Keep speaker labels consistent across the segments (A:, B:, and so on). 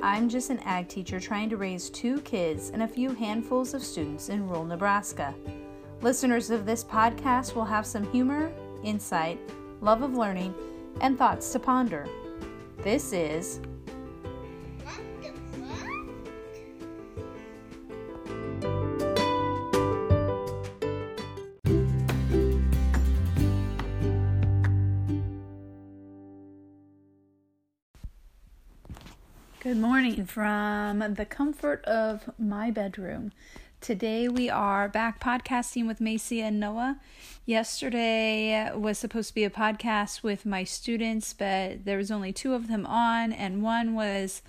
A: I'm just an ag teacher trying to raise two kids and a few handfuls of students in rural Nebraska. Listeners of this podcast will have some humor, insight, love of learning, and thoughts to ponder. This is Good morning from the comfort of my bedroom. Today we are back podcasting with Macy and Noah. Yesterday was supposed to be a podcast with my students, but there was only two of them on, and one was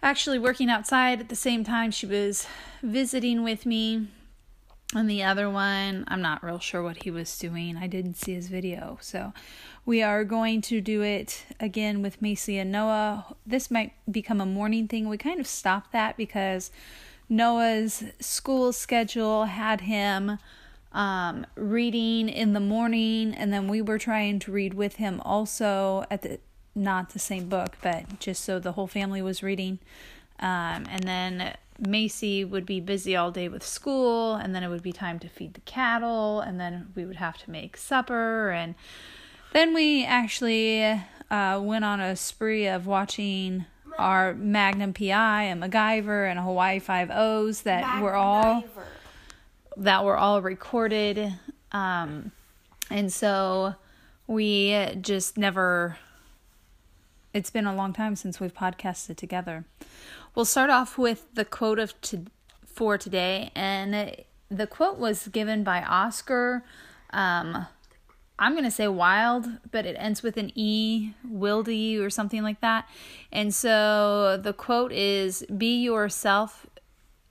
A: actually working outside at the same time she was visiting with me. And the other one, I'm not real sure what he was doing. I didn't see his video. So we are going to do it again with Macy and Noah. This might become a morning thing. We kind of stopped that because Noah's school schedule had him um, reading in the morning, and then we were trying to read with him also at the not the same book, but just so the whole family was reading. Um, and then Macy would be busy all day with school, and then it would be time to feed the cattle, and then we would have to make supper. And then we actually uh, went on a spree of watching our Magnum PI and MacGyver and Hawaii Five O's that were all that were all recorded. Um, and so we just never it's been a long time since we've podcasted together. We'll start off with the quote of to, for today, and the quote was given by Oscar. Um, I'm going to say wild, but it ends with an E, wildy, or something like that. And so the quote is Be yourself,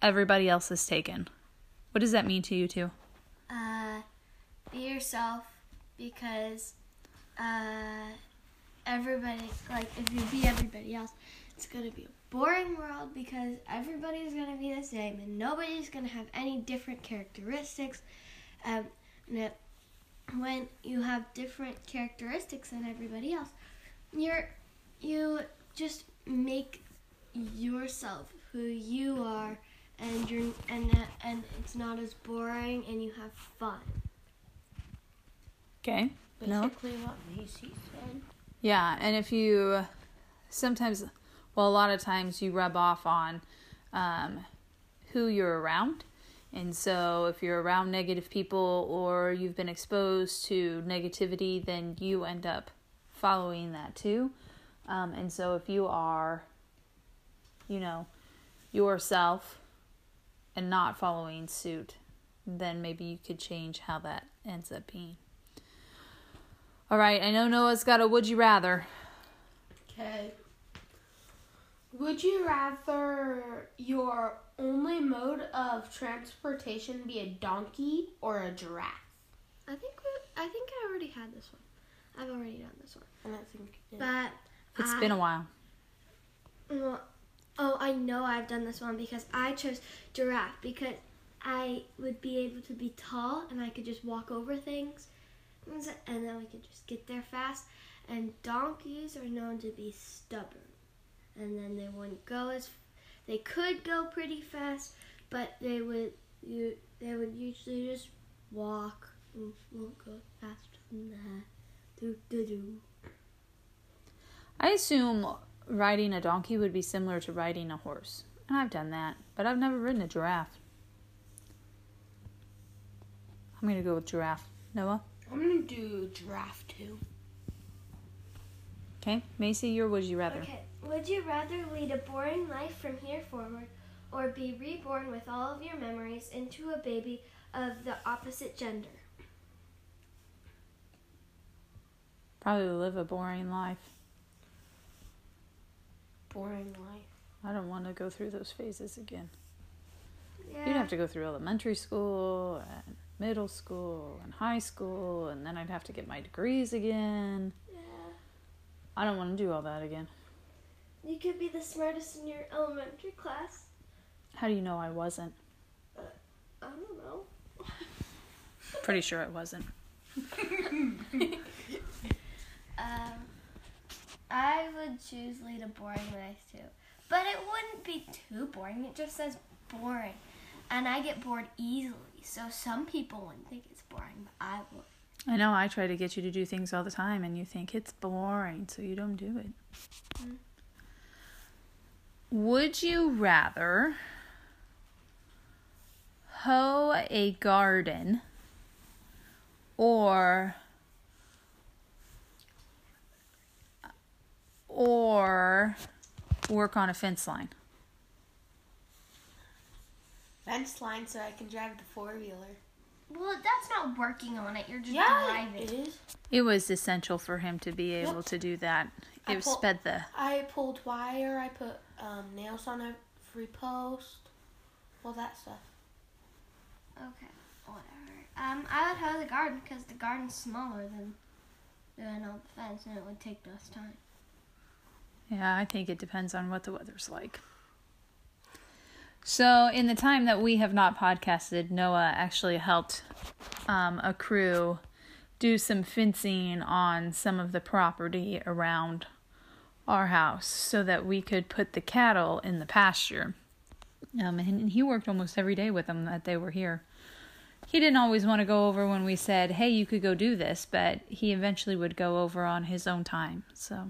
A: everybody else is taken. What does that mean to you, too?
B: Uh, be yourself because uh, everybody, like, if you be everybody else, it's going to be boring world because everybody's going to be the same and nobody's going to have any different characteristics. Um, and it, when you have different characteristics than everybody else, you're you just make yourself who you are, and you're and that- and it's not as boring, and you have fun.
A: Okay. No?
C: Basically what Macy said.
A: Yeah, and if you sometimes, well, a lot of times you rub off on um, who you're around. And so if you're around negative people or you've been exposed to negativity, then you end up following that too. Um, and so if you are, you know, yourself and not following suit, then maybe you could change how that ends up being. All right, I know Noah's got a would you rather.
C: Okay. Would you rather your only mode of transportation be a donkey or a giraffe?
B: I think we, I think I already had this one. I've already done this one,
C: And I think
B: but
A: It's
B: I-
A: been a while.
B: Well, oh, I know I've done this one because I chose giraffe because I would be able to be tall and I could just walk over things, and then we could just get there fast. And donkeys are known to be stubborn, and then they wouldn't go as they could go pretty fast, but they would you they would usually just walk and won't go faster than that. Do do do.
A: I assume riding a donkey would be similar to riding a horse. And I've done that, but I've never ridden a giraffe. I'm going to go with giraffe. Noah?
C: I'm gonna do giraffe too.
A: Okay. Macy, your would you rather?
B: Okay. Would you rather lead a boring life from here forward or be reborn with all of your memories into a baby of the opposite gender?
A: Probably live a boring life.
C: Boring life.
A: I don't want to go through those phases again.
B: Yeah.
A: You'd have to go through elementary school and middle school and high school, and then I'd have to get my degrees again.
B: Yeah.
A: I don't want to do all that again.
B: You could be the smartest in your elementary class.
A: How do you know I wasn't?
B: I don't know.
A: Pretty sure I wasn't.
B: Um, I would choose lead a boring life too, But it wouldn't be too boring. It just says boring. And I get bored easily. So some people wouldn't think it's boring, but I would.
A: I know I try to get you to do things all the time and you think it's boring, so you don't do it.
B: Mm.
A: Would you rather hoe a garden or or work on a fence line?
C: Fence line so I can drive the four wheeler.
B: Well, that's not working on it. You're just
C: Yeah,
B: driving.
C: it is.
A: It was essential for him to be able
C: Yep.
A: to do that.
C: I
A: It
C: pull-
A: sped the
C: I pulled wire. I put um, nails on every post. All that stuff.
B: Okay, whatever. Um, I would hoe the garden because the garden's smaller than doing all the fence, and it would take less time.
A: Yeah, I think it depends on what the weather's like. So, in the time that we have not podcasted, Noah actually helped um, a crew do some fencing on some of the property around our house so that we could put the cattle in the pasture. Um, and he worked almost every day with them that they were here. He didn't always want to go over when we said, hey, you could go do this, but he eventually would go over on his own time. So.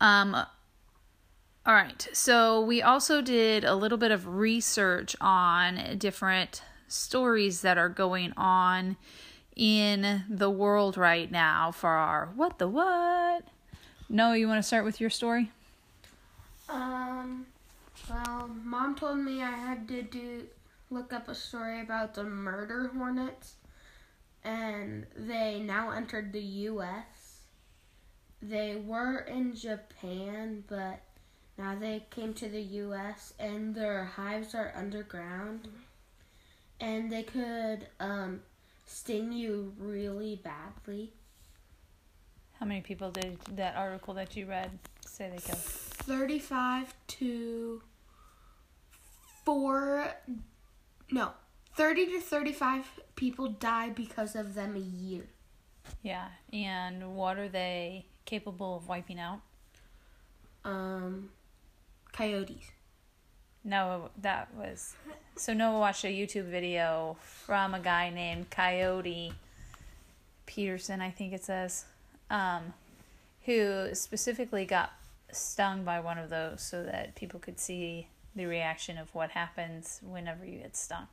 A: Um, all right. So we also did a little bit of research on different stories that are going on in the world right now for our what the what. Noah, you want to start with your story?
C: Um, well, mom told me I had to do look up a story about the murder hornets, and they now entered the U.S. They were in Japan, but now they came to the U.S. and their hives are underground, and they could um, sting you really badly.
A: How many people did that article that you read say they killed?
C: 35 to 4 no 30 to 35 people die because of them a year
A: Yeah. And what are they capable of wiping out?
C: um coyotes
A: No, that was so Noah watched a YouTube video from a guy named Coyote Peterson, I think it says, um, who specifically got stung by one of those so that people could see the reaction of what happens whenever you get stung.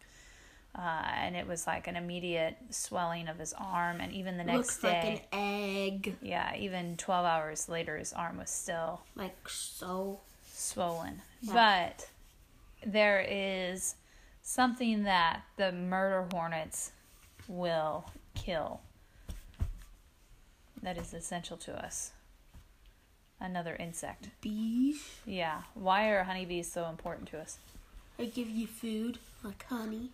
A: Uh, and it was like an immediate swelling of his arm, and even the next
C: looks
A: day,
C: like an egg
A: yeah, even 12 hours later, his arm was still
C: like so
A: swollen.
C: Yeah.
A: But there is something that the murder hornets will kill that is essential to us. Another insect.
C: bees
A: Yeah. Why are honeybees so important to us?
C: they give you food like honey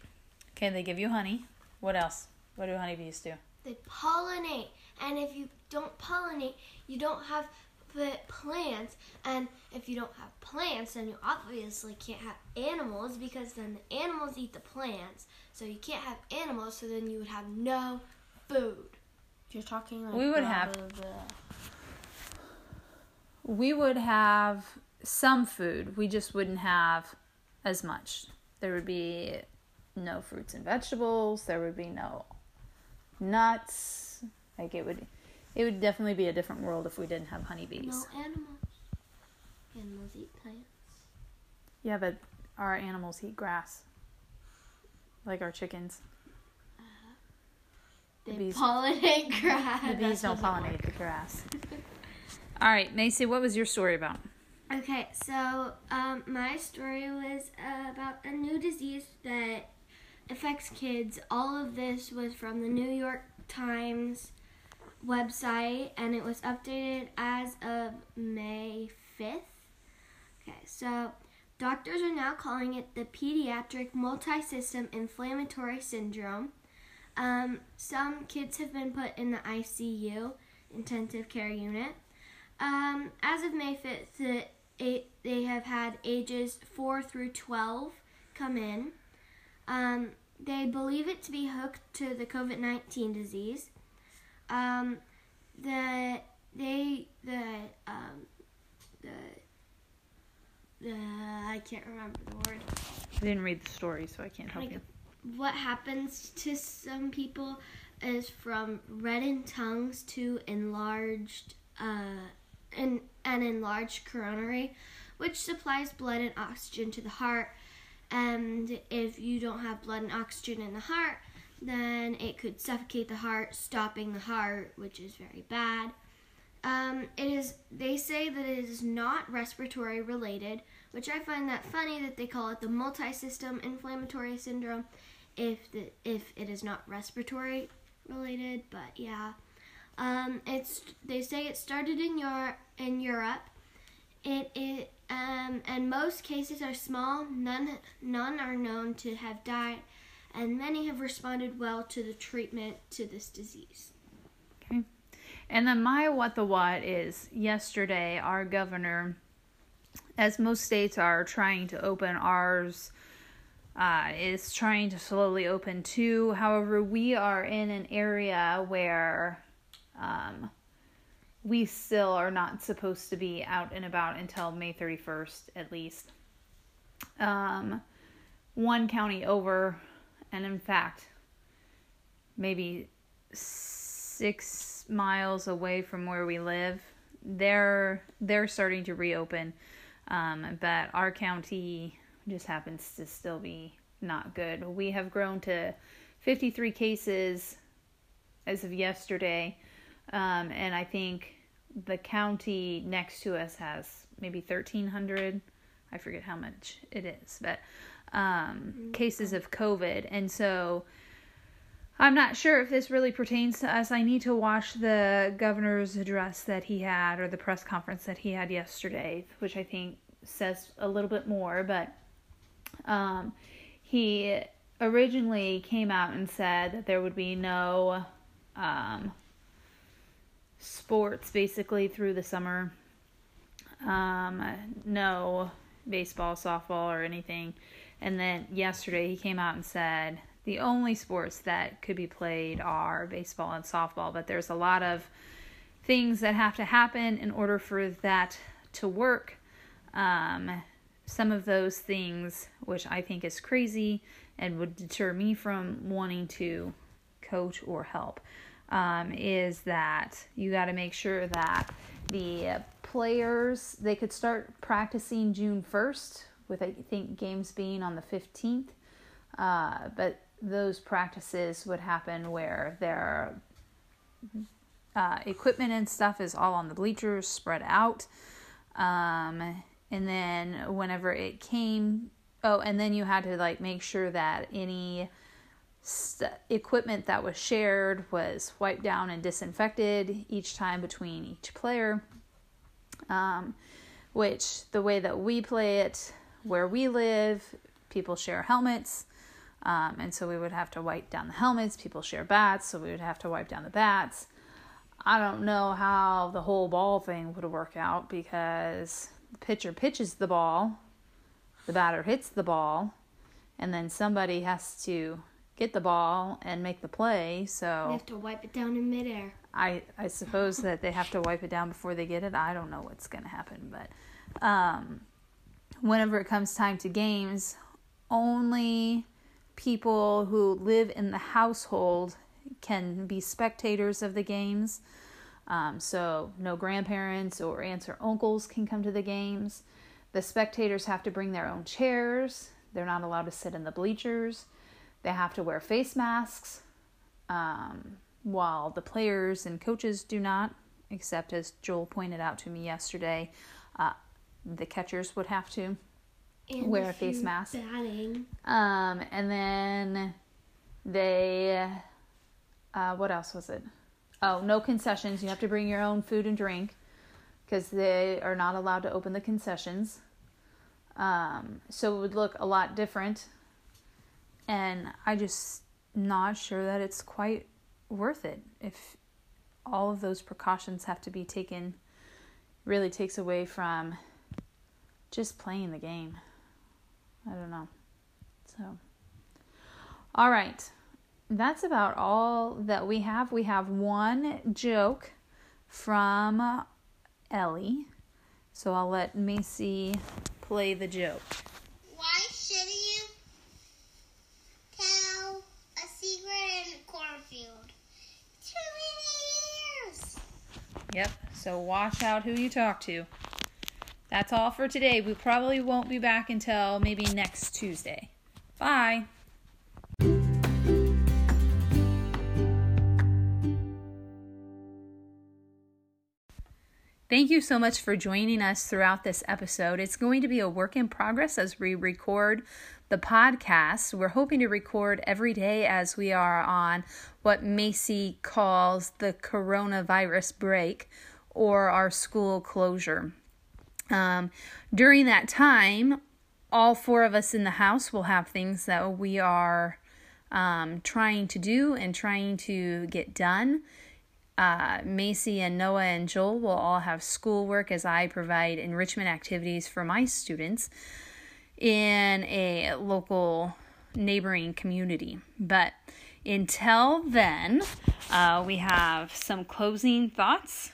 A: Okay, they give you honey. What else? What do honeybees do?
B: They pollinate, and if you don't pollinate, you don't have the plants. And if you don't have plants, then you obviously can't have animals because then the animals eat the plants. So you can't have animals, so then you would have no food.
C: you're talking like
A: We would
C: blah,
A: have-
C: blah, blah.
A: We would have some food. We just wouldn't have as much. There would be no fruits and vegetables. There would be no nuts. Like it would it would definitely be a different world if we didn't have honeybees.
B: No animals. Animals eat plants.
A: Yeah, but our animals eat grass. Like our chickens. The
B: They
A: bees-
B: pollinate grass.
A: The bees don't pollinate the grass. All right, Macy, what was your story about?
B: Okay, so um, my story was uh, about a new disease that affects kids. All of this was from the New York Times website, and it was updated as of May 5th. Okay, so doctors are now calling it the pediatric multi-system inflammatory syndrome. Um, some kids have been put in the ICU, intensive care unit. Um, as of May 5th, the eight, they have had ages 4 through 12 come in. Um, they believe it to be hooked to the COVID 19 disease. Um, the, they, the, um, the uh, I can't remember the word.
A: I didn't read the story, so I can't help
B: Like,
A: you.
B: What happens to some people is from reddened tongues to enlarged uh, an, an enlarged coronary, which supplies blood and oxygen to the heart. And if you don't have blood and oxygen in the heart, then it could suffocate the heart, stopping the heart, which is very bad. Um, it is. They say that it is not respiratory related, which I find that funny that they call it the multi-system inflammatory syndrome, if the if it is not respiratory related. But yeah, um, it's. They say it started in Europe. In Europe, it it um, and most cases are small. None none are known to have died, and many have responded well to the treatment to this disease. Okay.
A: And then my what the what is yesterday, our governor, as most states are trying to open, ours uh, is trying to slowly open too. However, we are in an area where um, we still are not supposed to be out and about until May 31st, at least. Um, one county over, and in fact, maybe six miles away from where we live, they're they're starting to reopen. Um, but our county just happens to still be not good. We have grown to 53 cases as of yesterday, um, and I think the county next to us has maybe 1,300. I forget how much it is, but um, cases of COVID, and so I'm not sure if this really pertains to us. I need to watch the governor's address that he had or the press conference that he had yesterday, which I think says a little bit more. But um, he originally came out and said that there would be no um, sports basically through the summer, um, no baseball, softball, or anything. And then yesterday he came out and said the only sports that could be played are baseball and softball, but there's a lot of things that have to happen in order for that to work. Um, some of those things, which I think is crazy and would deter me from wanting to coach or help, um, is that you got to make sure that the players they could start practicing June 1st, with I think games being on the 15th. Uh, but those practices would happen where their uh, equipment and stuff is all on the bleachers, spread out. Um, and then whenever it came, oh, and then you had to like make sure that any st- equipment that was shared was wiped down and disinfected each time between each player. Um, which the way that we play it, where we live, people share helmets. Um, and so we would have to wipe down the helmets. People share bats, so we would have to wipe down the bats. I don't know how the whole ball thing would work out because the pitcher pitches the ball, the batter hits the ball, and then somebody has to get the ball and make the play. So
B: have to wipe it down in midair.
A: I I suppose that they have to wipe it down before they get it. I don't know what's going to happen, but um, whenever it comes time to games, only people who live in the household can be spectators of the games. Um, so no grandparents or aunts or uncles can come to the games. The spectators have to bring their own chairs. They're not allowed to sit in the bleachers. They have to wear face masks. Um, while the players and coaches do not, except as Joel pointed out to me yesterday, uh, the catchers would have to.
B: And
A: Wear a face mask.
B: Batting.
A: Um, and then they, uh, what else was it? Oh, no concessions. You have to bring your own food and drink because they are not allowed to open the concessions. Um, so it would look a lot different. And I just not sure that it's quite worth it if all of those precautions have to be taken really takes away from just playing the game. I don't know. So, all right. That's about all that we have. We have one joke from uh, Ellie. So I'll let Macy play the joke.
B: Why shouldn't you tell a secret in a cornfield? Too many years.
A: Yep. So watch out who you talk to. That's all for today. We probably won't be back until maybe next Tuesday. Bye. Thank you so much for joining us throughout this episode. It's going to be a work in progress as we record the podcast. We're hoping to record every day as we are on what Macy calls the coronavirus break or our school closure. Um, during that time, all four of us in the house will have things that we are um, trying to do and trying to get done. Uh, Macy and Noah and Joel will all have schoolwork as I provide enrichment activities for my students in a local neighboring community. But until then, uh, we have some closing thoughts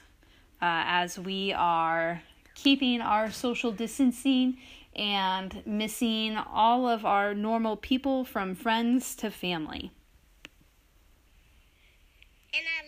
A: uh, as we are keeping our social distancing and missing all of our normal people from friends to family.
B: And I